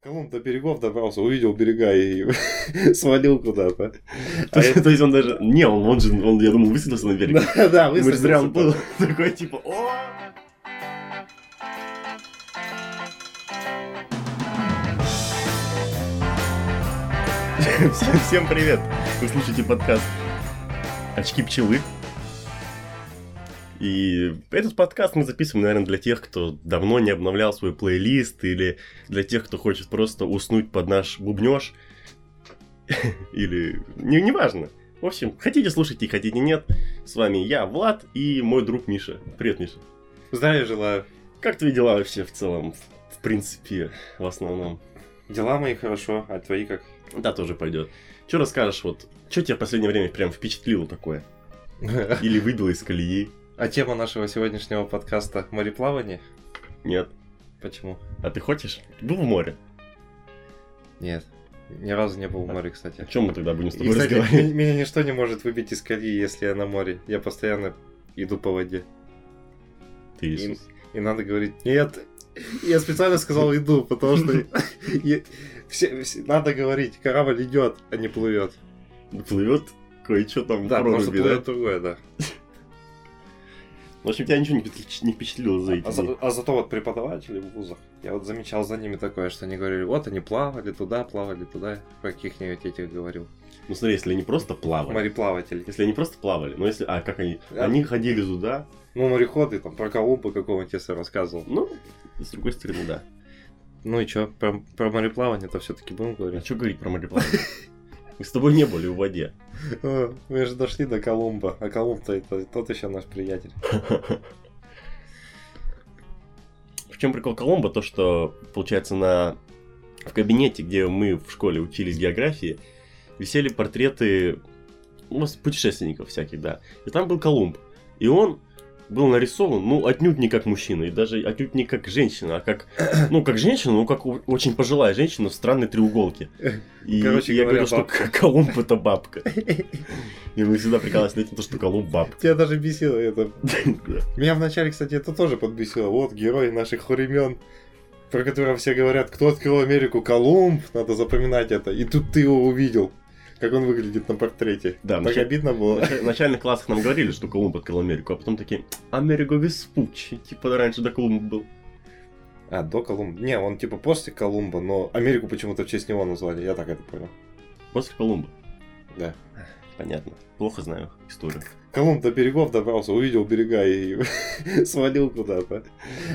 Колумб до берегов добрался, увидел берега и свалил куда-то. То, есть- то есть он даже... Не, он, он же, он, я думал, высадился на берег. Да, да, Мы же зря он был высадился. такой, типа, о! Всем привет! Вы слушаете подкаст «Очки пчелы». И этот подкаст мы записываем, наверное, для тех, кто давно не обновлял свой плейлист, или для тех, кто хочет просто уснуть под наш бубнеж, или... Не, неважно. В общем, хотите слушайте, хотите нет. С вами я, Влад, и мой друг Миша. Привет, Миша. Здравия желаю. Как твои дела вообще в целом? В принципе, в основном. Дела мои хорошо, а твои как? Да, тоже пойдет. Что расскажешь, вот, что тебя в последнее время прям впечатлило такое? Или выбило из колеи? А тема нашего сегодняшнего подкаста – мореплавание? Нет. Почему? А ты хочешь? Ты был в море? Нет. Ни разу не был в море, кстати. О чем мы тогда будем с И, тобой кстати, разговаривать? меня ничто не может выбить из колеи, если я на море. Я постоянно иду по воде. Ты И, Иисус. и надо говорить «нет». Я специально сказал «иду», потому что надо говорить «корабль идет, а не плывет». Плывет кое-что там Да, просто плывет другое, да. В общем, тебя ничего не впечатли- не впечатлило за эти А, за- а зато вот преподаватели в вузах, я вот замечал за ними такое, что они говорили, вот они плавали туда, плавали туда, про каких-нибудь этих говорил. Ну смотри, если они просто плавали. Мореплаватели. Если они просто плавали, ну если... А, как они? Да. Они ходили туда, Ну, мореходы, там, про Колумба какого-нибудь если рассказывал. ну, с другой стороны, да. Ну и чё, про, про мореплавание-то все-таки будем А говорить? что говорить про мореплавание? Мы с тобой не были в воде. Мы же дошли до Колумба, а Колумб-то это тот еще наш приятель. В чем прикол Коломбо? То, что, получается, на... в кабинете, где мы в школе учились географии, висели портреты ну, путешественников всяких, да. И там был Колумб. И он был нарисован, ну, отнюдь не как мужчина, и даже отнюдь не как женщина, а как, ну, как женщина, ну, как очень пожилая женщина в странной треуголке. И Короче я говоря, говорю, что. Колумб это бабка. И мы всегда прикалывались этим, то, что Колумб бабка. Тебя даже бесило это. Меня вначале, кстати, это тоже подбесило. Вот герой наших времен, про которого все говорят, кто открыл Америку, Колумб, надо запоминать это. И тут ты его увидел, как он выглядит на портрете. Да, так вначале- обидно было. в начальных классах нам говорили, что Колумб открыл Америку, а потом такие, Америка Веспуччи, типа раньше до Колумба был. А, до Колумба. Не, он типа после Колумба, но Америку почему-то в честь него назвали. Я так это понял. После Колумба. Да. Понятно. Плохо знаю историю. Колумб до берегов добрался, увидел берега и свалил куда-то.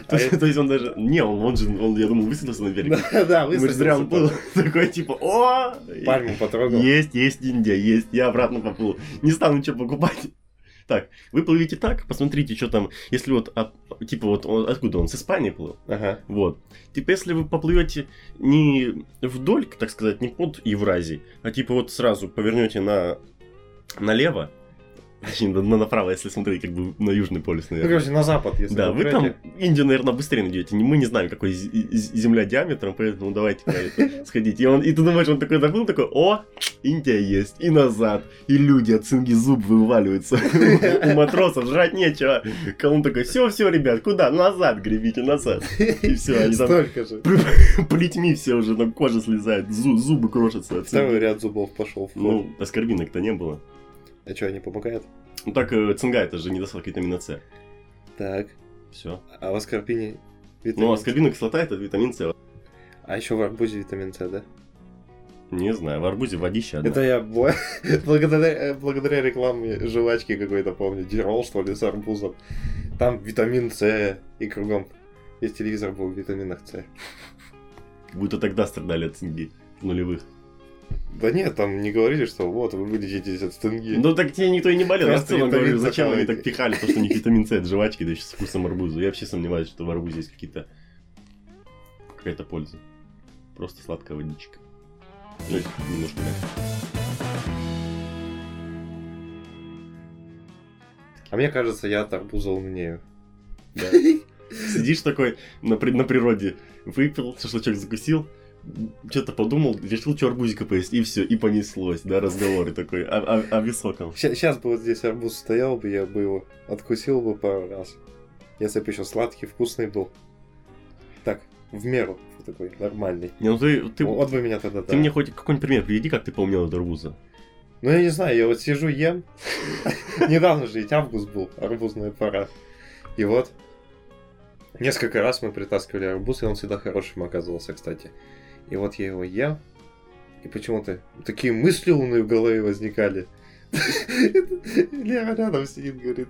То, А есть- то есть он даже... Не, он, он же, он, я думал, высадился на берег. Да, да, же зря он был высадился, такой, типа, о! Пальму потрогал. Есть, есть Индия, есть. Я обратно поплыл. Не стану ничего покупать. Так, вы плывите так, посмотрите, что там, если вот, от- типа вот, он- откуда он, с Испании плыл? Ага. Вот. Типа, если вы поплывете не вдоль, так сказать, не под Евразией, а типа вот сразу повернете на налево, точнее, на, на- направо, если смотреть как бы на Южный полюс, Ну, наверное. короче, на запад, если Да, вы там Индию, наверное, быстрее найдете. Мы не знаем, какой земля диаметром, поэтому давайте сходить. И, он, и ты думаешь, он такой заплыл, такой, о, Индия есть, и назад, и люди от цинги зуб вываливаются. У матросов жрать нечего. Колун такой, все, все, ребят, куда? Назад гребите, назад. И все, они там плетьми все уже, там кожа слезает, зу- зубы крошатся. Второй ряд зубов пошел. Ну, аскорбинок-то не было. А что, они помогают? Ну так, э, цинга это же недостаток витамина С. Так. Все. А в аскорбине витамин Ну, С. аскорбиновая кислота это витамин С. А еще в арбузе витамин С, да? Не знаю, в арбузе водища одна. Это я бла- благодаря, э, благодаря рекламе жвачки какой-то помню, Дирол, что ли, с арбузом. Там витамин С и кругом. Весь телевизор был в витаминах С. Как будто тогда страдали от цинги в нулевых. Да нет, там не говорили, что вот, вы вылечитесь от стенги. Ну так тебе никто и не болел. Я в целом говорю, зачем они так пихали, то, что у них витамин С от жвачки, да еще с вкусом арбуза. Я вообще сомневаюсь, что в арбузе есть какие-то... какая-то польза. Просто сладкая водичка. Ну, немножко мяса. А мне кажется, я от арбуза умнею. Да. Сидишь такой на, при- на природе, выпил, шашлычок закусил, что-то подумал, решил, что арбузика поесть, и все, и понеслось, да, разговоры такой о, о- о высоком. Сейчас бы вот здесь арбуз стоял бы, я бы его откусил бы пару раз. Если бы еще сладкий, вкусный был. Так, в меру. такой нормальный. Не, ну ты, ты, вот бы меня тогда... ты да. мне хоть какой-нибудь пример приведи, как ты поумнел от арбуза. Ну, я не знаю, я вот сижу, ем. Недавно же ведь август был, арбузная пора. И вот, несколько раз мы притаскивали арбуз, и он всегда хорошим оказывался, кстати. И вот я его ем, и почему-то такие мысли умные в голове возникали. Лера рядом сидит, говорит,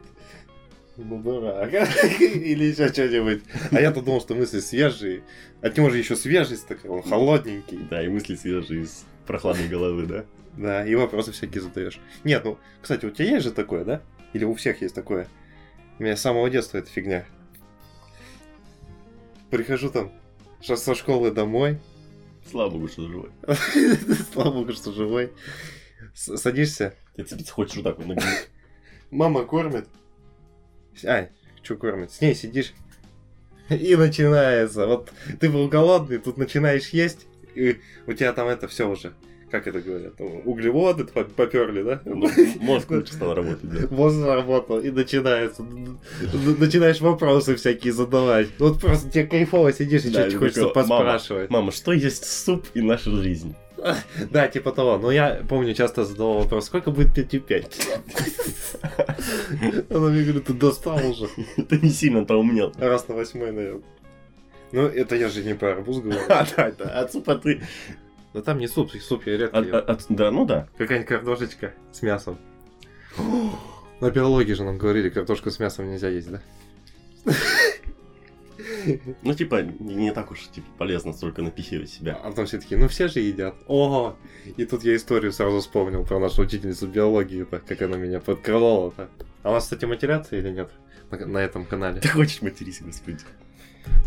ну дурак. Или еще что-нибудь. А я-то думал, что мысли свежие. От него же еще свежесть такая, он холодненький. Да, и мысли свежие из прохладной головы, да? Да, и вопросы всякие задаешь. Нет, ну, кстати, у тебя есть же такое, да? Или у всех есть такое? У меня с самого детства эта фигня. Прихожу там со школы домой. Слава богу, что живой. Слава богу, что живой. Садишься, Ты цепиться хочешь вот так вот нагнуть. мама кормит. Ай, что кормит? С ней сидишь. И начинается. Вот ты был голодный, тут начинаешь есть, и у тебя там это все уже. Как это говорят? Углеводы поперли, да? Ну, Мозг лучше стал работать, да. Мозг заработал, и начинается. Начинаешь вопросы всякие задавать. Вот просто тебе кайфово сидишь, и Да, и хочется такой, «Мама, поспрашивать. Мама, что есть суп и наша жизнь? Да, типа того. Но я помню, часто задавал вопрос, сколько будет 5 и 5? Она мне говорит, ты достал уже. Ты не сильно поумнел. Раз на восьмой, наверное. Ну, это я же не про арбуз говорю. А, да, да, от супа ты... Да там не суп, суп я редко ем. от- от- Да, ну да. Какая-нибудь картошечка с мясом. На биологии же нам говорили, картошку с мясом нельзя есть, да? Ну, типа, не так уж типа, полезно столько напихивать себя. А потом все таки ну все же едят. Ого! И тут я историю сразу вспомнил про нашу учительницу биологии, -то, как она меня подколола-то. А у вас, кстати, матерятся или нет? На, на этом канале. Ты хочешь матерись, господи.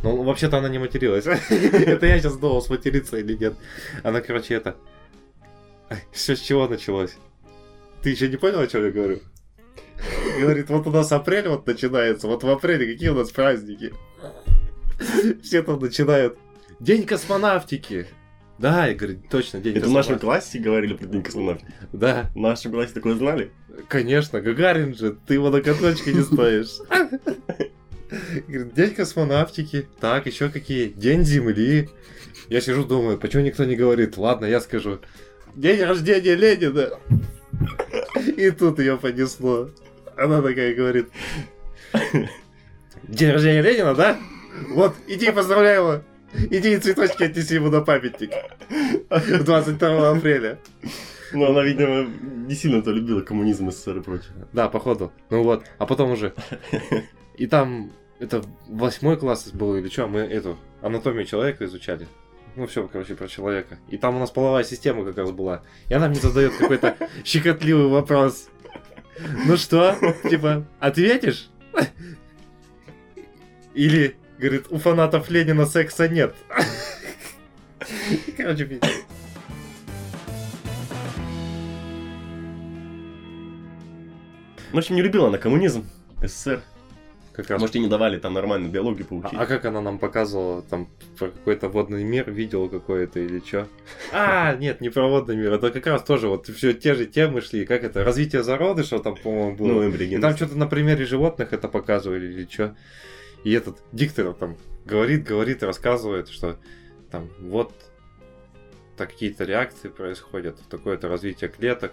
Ну, вообще-то она не материлась. Это я сейчас думал, сматериться или нет. Она, короче, это... Все с чего началось? Ты еще не понял, о чем я говорю? Говорит, вот у нас апрель вот начинается, вот в апреле какие у нас праздники? Все там начинают. День космонавтики. Да, я говорю, точно, день Это в нашем классе говорили про День космонавтики. Да, В нашем классе такое знали? конечно, Гагарин же, ты его на каточке не стоишь. Говорит, день космонавтики. Так, еще какие? День Земли. Я сижу, думаю, почему никто не говорит? Ладно, я скажу. День рождения Ленина. И тут ее понесло. Она такая говорит. День рождения Ленина, да? Вот, иди поздравляй его. Иди и цветочки отнеси ему на памятник. 22 апреля. Ну, она, видимо, не сильно-то любила коммунизм, СССР и прочее. Да, походу. Ну вот, а потом уже. И там, это восьмой класс был или что, мы эту анатомию человека изучали. Ну все, короче, про человека. И там у нас половая система как раз была. И она мне задает какой-то щекотливый вопрос. Ну что, типа, ответишь? Или, говорит, у фанатов Ленина секса нет. Короче, пиздец. В общем, не любила она коммунизм, СССР. Как раз. Может, и не давали там нормальную биологию А, поучить. а как она нам показывала, там, про какой-то водный мир, видео какое-то или что? А, нет, не про водный мир, это как раз тоже вот все те же темы шли, как это, развитие зародыша там, по-моему, было. Ну, И там что-то на примере животных это показывали или что. И этот диктор там говорит, говорит, рассказывает, что там вот такие-то реакции происходят, такое-то развитие клеток.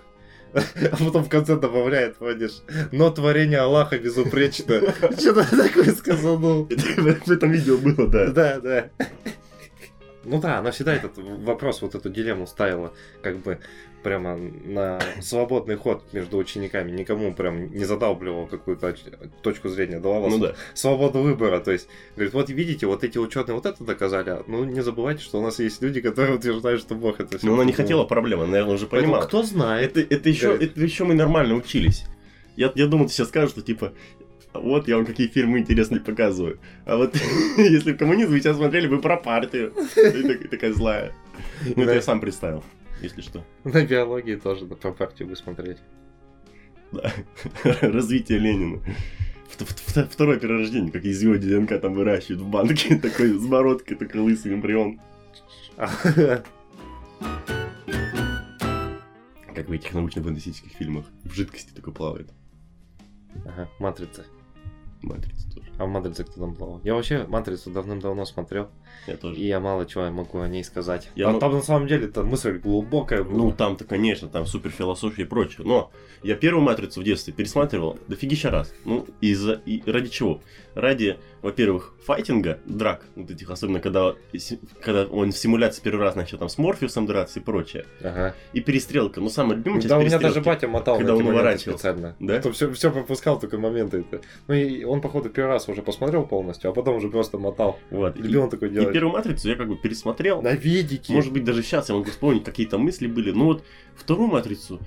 А потом в конце добавляет, помнишь, но творение Аллаха безупречно. Что-то такое сказал, ну. В этом видео было, да. Да, да. Ну да, она всегда этот вопрос, вот эту дилемму ставила, как бы прямо на свободный ход между учениками. Никому прям не задалбливала какую-то оч- точку зрения, давала Ну да. свободу выбора. То есть, говорит, вот видите, вот эти ученые вот это доказали, а, ну не забывайте, что у нас есть люди, которые утверждают, что Бог это все. Но она не хотела проблемы, наверное, уже Поэтому понимала. кто знает. Это, это еще, Говорит. это еще мы нормально учились. Я, я думал, ты сейчас скажешь, что типа, вот я вам какие фильмы интересные показываю. А вот если в коммунизм вы сейчас смотрели, вы про партию. И такая злая. Ну, это я сам представил, если что. На биологии тоже про партию бы смотреть. Да. Развитие Ленина. Второе перерождение, как из его ДНК там выращивают в банке, такой с бородкой, такой лысый эмбрион. Как в этих научно-фантастических фильмах. В жидкости такой плавает. Ага, матрица. Матрица тоже. А в Матрице кто там плавал? Я вообще Матрицу давным-давно смотрел, Я тоже. и я мало чего могу о ней сказать. Я там, мог- там на самом деле там мысль глубокая была. Ну, там-то, конечно, там супер философия и прочее. Но я первую матрицу в детстве пересматривал дофигища раз. Ну, из-за. И ради чего? Ради, во-первых, файтинга, драк, вот этих, особенно когда, когда он в симуляции первый раз начал там с Морфеусом драться и прочее. Ага. И перестрелка. Ну, любимая часть Да, у меня даже батя мотал когда он моменты уворачивался. специально. Да? То все, все пропускал только моменты. это. Ну и он, походу, первый раз уже посмотрел полностью, а потом уже просто мотал. Вот. И, Любил он такое и делать. первую матрицу я как бы пересмотрел. На видике. Может быть, даже сейчас я могу вспомнить, какие там мысли были. Ну вот, вторую матрицу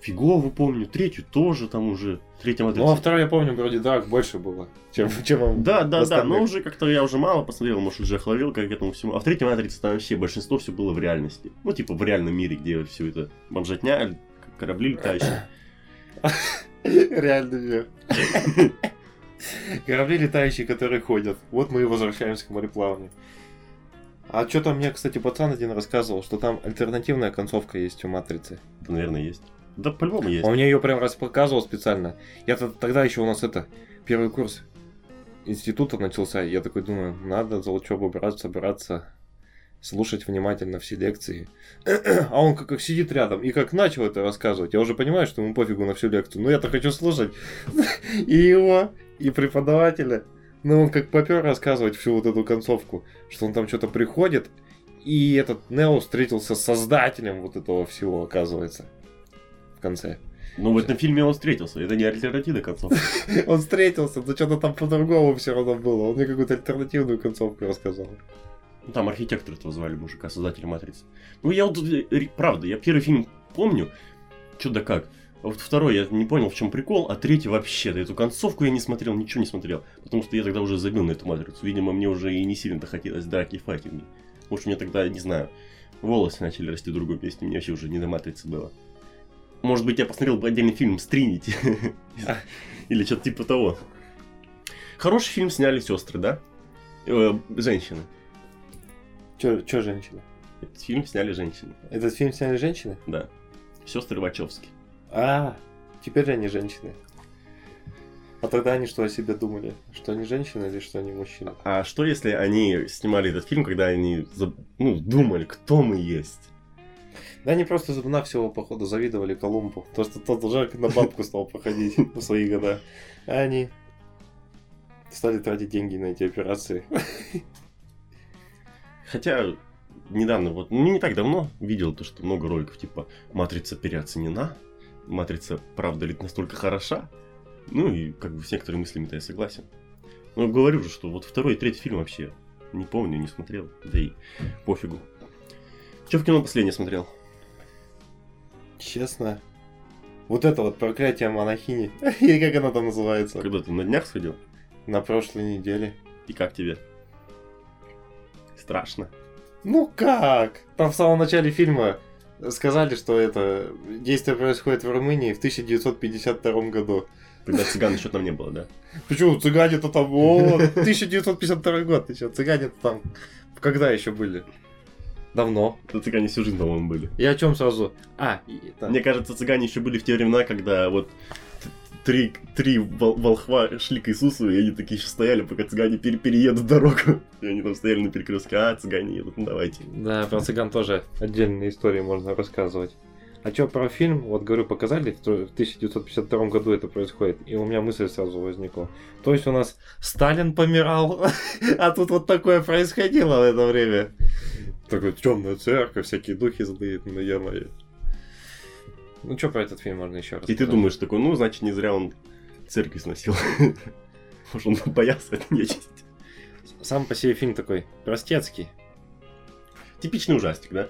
фигово помню, третью тоже там уже. Третья матрица. Ну, а второй, я помню, вроде драк больше было, чем, чем он Да, да, да, но уже как-то я уже мало посмотрел, может, уже охловел как к этому всему. А в третьей матрице там вообще большинство все было в реальности. Ну, типа в реальном мире, где все это бомжатня, корабли летающие. Реально мир. Корабли летающие, которые ходят. Вот мы и возвращаемся к мореплаванию. А что там мне, кстати, пацан один рассказывал, что там альтернативная концовка есть у Матрицы. Да, наверное, есть. Да, по-любому есть. Он мне ее прям раз показывал специально. Я -то- тогда еще у нас это, первый курс института начался. Я такой думаю, надо за учебу браться, браться, слушать внимательно все лекции. А он как, как сидит рядом и как начал это рассказывать. Я уже понимаю, что ему пофигу на всю лекцию. Но я-то хочу слушать и его, и преподавателя. Но он как попер рассказывать всю вот эту концовку, что он там что-то приходит, и этот Нео встретился с создателем вот этого всего, оказывается, в конце. Ну, в этом фильме он встретился. Это не альтернативная концовка. Он встретился, но что-то там по-другому все равно было. Он мне какую-то альтернативную концовку рассказал. Ну, Там архитектора этого звали мужика, создателя Матрицы. Ну, я вот, э, правда, я первый фильм помню, что да как. А вот второй я не понял, в чем прикол, а третий вообще, да эту концовку я не смотрел, ничего не смотрел. Потому что я тогда уже забил на эту матрицу. Видимо, мне уже и не сильно-то хотелось драки и файтинги. Может, мне тогда, не знаю, волосы начали расти в другом месте, мне вообще уже не до матрицы было. Может быть, я посмотрел бы отдельный фильм с Тринити. Или что-то типа того. Хороший фильм сняли сестры, да? Э, Женщины. Че, женщина? Этот фильм сняли женщины. Этот фильм сняли женщины? Да. Сестры Вачовски. А, теперь они женщины. А тогда они что о себе думали? Что они женщины или что они мужчины? А что если они снимали этот фильм, когда они ну, думали, кто мы есть? Да они просто навсего, походу, завидовали Колумбу. То, что тот уже на бабку стал походить в свои года. А они стали тратить деньги на эти операции. Хотя недавно, вот, ну не так давно видел то, что много роликов типа «Матрица переоценена», «Матрица, правда ли настолько хороша?» Ну и как бы с некоторыми мыслями-то я согласен. Но говорю же, что вот второй и третий фильм вообще не помню, не смотрел, да и пофигу. Че в кино последнее смотрел? Честно. Вот это вот проклятие монахини. Или как оно там называется? Когда ты на днях сходил? На прошлой неделе. И как тебе? Страшно. Ну как? Там в самом начале фильма сказали, что это действие происходит в Румынии в 1952 году. Когда цыган еще там не было, да? Почему цыгане-то там? О, 1952 год, ты что, цыгане-то там когда еще были? Давно. Это цыгане всю жизнь, по-моему, были. И о чем сразу? А, и это- Мне кажется, цыгане еще были в те времена, когда вот три, три вол- волхва шли к Иисусу, и они такие еще стояли, пока цыгане пере- переедут дорогу. И они там стояли на перекрестке, а, цыгане едут, ну давайте. Да, про цыган тоже отдельные истории можно рассказывать. А что про фильм, вот говорю, показали, в 1952 году это происходит, и у меня мысль сразу возникла. То есть у нас Сталин помирал, а тут вот такое происходило в это время. Такой темная церковь, всякие духи злые, ну я. Ну что про этот фильм можно еще раз? И ты думаешь такой, ну, значит, не зря он церковь сносил. Может, он боялся этой нечисти. Сам по себе фильм такой простецкий. Типичный ужастик, да?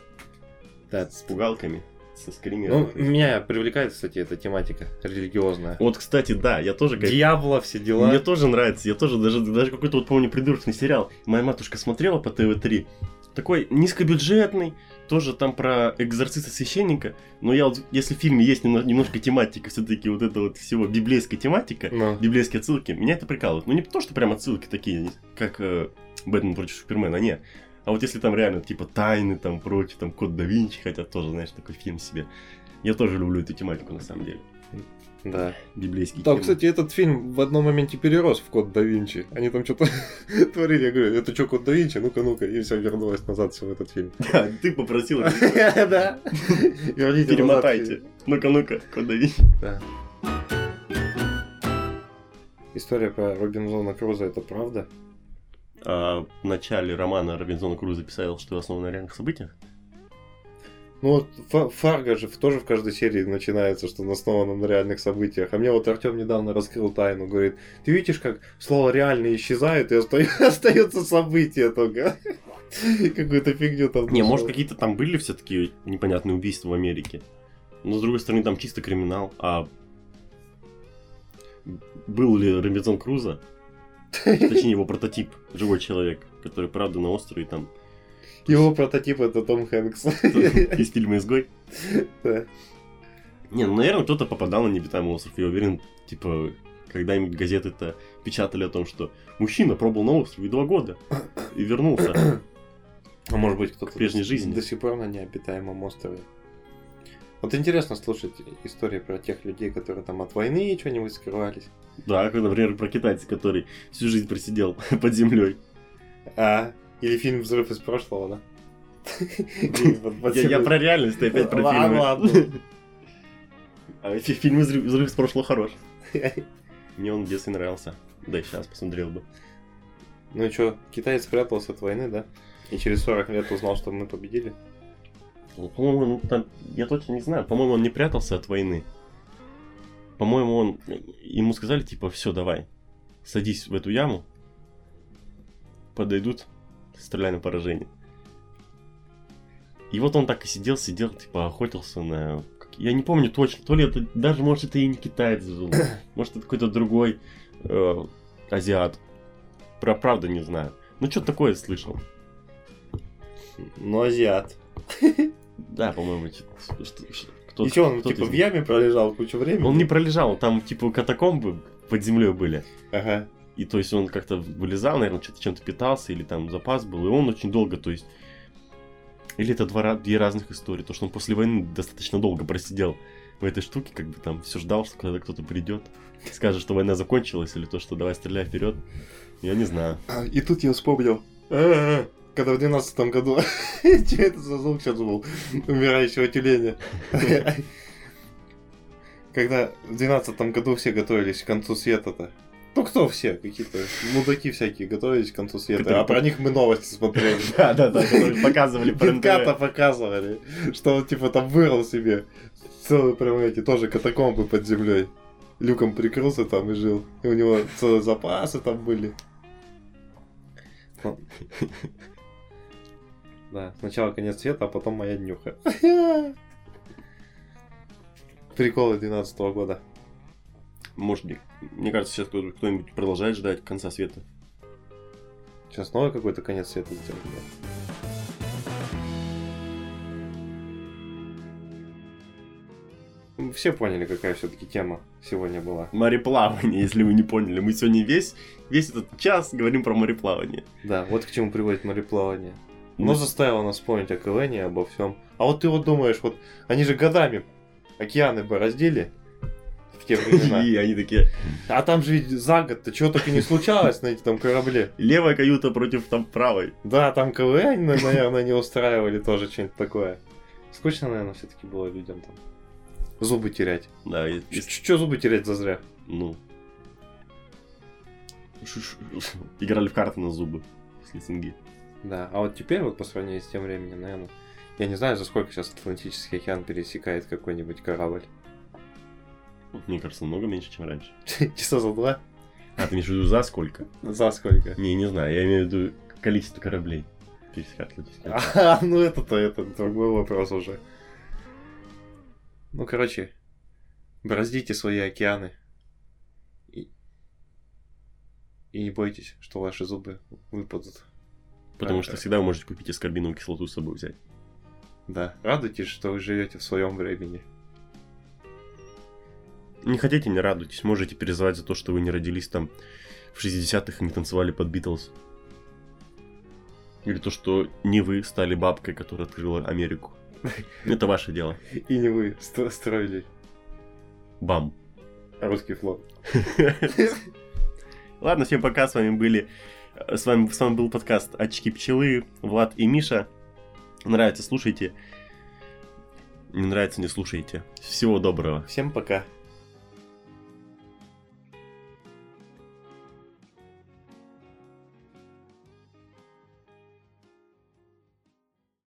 Да. С пугалками, со Ну, скримером. меня привлекает, кстати, эта тематика религиозная. Вот, кстати, да, я тоже как Дьявола, все дела. Мне тоже нравится, я тоже даже, даже какой-то вот помню придурочный сериал. Моя матушка смотрела по ТВ-3. Такой низкобюджетный, тоже там про экзорциста священника. Но я вот, если в фильме есть немно- немножко тематика, все-таки вот это вот всего библейская тематика, Ну. библейские отсылки, меня это прикалывает. Ну не то, что прям отсылки такие, как э, Бэтмен против Супермена, не. А вот если там реально типа тайны, там прочее, там Код да Винчи, хотя тоже, знаешь, такой фильм себе. Я тоже люблю эту тематику на самом деле. Да. Библейский Там, темы. кстати, этот фильм в одном моменте перерос в Код да Винчи. Они там что-то творили. Я говорю, это что, Код да Винчи? Ну-ка, ну-ка. И все вернулось назад все в этот фильм. Да, ты попросил, Да. Верните перемотайте. Ну-ка, ну-ка, куда видишь? Да. История про Робинзона Круза это правда? А, в начале романа Робинзона Круза писал, что основано на реальных событиях. Ну вот Фа- Фарго же тоже в каждой серии начинается, что он основан на реальных событиях. А мне вот Артем недавно раскрыл тайну, говорит, ты видишь, как слово реально исчезает и оста- остается событие только. Какую-то фигню там. Не, может, какие-то там были все-таки непонятные убийства в Америке. Но, с другой стороны, там чисто криминал. А был ли Робинзон Круза? Точнее, его прототип, живой человек, который, правда, на острове там Его прототип это Том Хэнкс. из фильма «Изгой». Да. Не, ну, наверное, кто-то попадал на необитаемый остров. Я уверен, типа, когда-нибудь газеты-то печатали о том, что мужчина пробыл на острове два года и вернулся. А может быть кто-то прежней жизни. до сих пор на необитаемом острове. Вот интересно слушать истории про тех людей, которые там от войны что-нибудь скрывались. Да, как, например, про китайца, который всю жизнь просидел под землей. А, или фильм «Взрыв из прошлого», да? Я, про реальность, ты опять про фильмы. ладно. А эти фильмы «Взрыв из прошлого» хорош. Мне он в детстве нравился. Да и сейчас посмотрел бы. Ну и что, китаец спрятался от войны, да? И через 40 лет узнал, что мы победили? Ну, По-моему, там- я точно не знаю. По-моему, он не прятался от войны. По-моему, он ему сказали, типа, все, давай, садись в эту яму. Подойдут, стреляй на поражение. И вот он так и сидел, сидел, типа, охотился на... Я не помню точно, то ли это, даже, может, это и не китаец жил, может, это какой-то другой э, азиат. Про правду не знаю. Ну, что такое слышал. Ну, азиат. Да, по-моему, кто-то- И что, он типа в яме пролежал кучу времени? Он не пролежал, там типа катакомбы под землей были. Ага. И то есть он как-то вылезал, наверное, чем-то питался, или там запас был, и он очень долго, то есть. Или это два, две разных истории. То, что он после войны достаточно долго просидел в этой штуке, как бы там все ждал, что когда кто-то придет, скажет, что война закончилась, или то, что давай стреляй вперед. Я не знаю. А, И тут я вспомнил. Когда в 12 году... Че это за звук сейчас был? Умирающего тюленя. Когда в 12 году все готовились к концу света-то. Ну кто все? Какие-то мудаки всякие готовились к концу света. Которые А про них мы новости смотрели. Да, да, да, показывали по Пинката НТВ. показывали, что он типа там вырыл себе целые прям эти тоже катакомбы под землей. Люком прикрылся там и жил. И у него целые запасы там были. Да, сначала конец света, а потом моя днюха. Приколы 12 года. Может быть, мне кажется, сейчас кто- кто-нибудь продолжает ждать конца света. Сейчас снова какой-то конец света сделали. Ну, Все поняли, какая все-таки тема сегодня была. Мореплавание, если вы не поняли. Мы сегодня весь, весь этот час говорим про мореплавание. Да, вот к чему приводит мореплавание. Ну, Оно заставило нас вспомнить о КВН и обо всем. А вот ты вот думаешь, вот они же годами океаны бороздили в те времена. И они такие, А там же ведь за год-то чего только не случалось на этом там корабле. левая каюта против там правой. Да, там КВН, на- наверное, не устраивали тоже что-нибудь такое. Скучно, наверное, все-таки было людям там. Зубы терять. Да, и- Че зубы терять зазря? ну. Ш- ш- ш- Играли в карты на зубы. с СНГ. Да, а вот теперь вот по сравнению с тем временем, наверное, я не знаю, за сколько сейчас Атлантический океан пересекает какой-нибудь корабль. Мне кажется, намного меньше, чем раньше. Часа за два? А, ты имеешь в виду за сколько? За сколько? Не, не знаю, я имею в виду количество кораблей. пересекать Атлантический океан. А, ну это-то, это другой вопрос уже. Ну, короче, бороздите свои океаны. И, и не бойтесь, что ваши зубы выпадут. Потому что всегда вы можете купить аскорбиновую кислоту с собой взять. Да, радуйтесь, что вы живете в своем времени. Не хотите, не радуйтесь. Можете переживать за то, что вы не родились там в 60-х и не танцевали под Битлз. Или то, что не вы стали бабкой, которая открыла Америку. Это ваше дело. И не вы стро- строили. Бам. Русский флот. Ладно, всем пока, с вами были... С вами, с вами был подкаст «Очки пчелы», Влад и Миша. Нравится, слушайте. Не нравится, не слушайте. Всего доброго. Всем пока.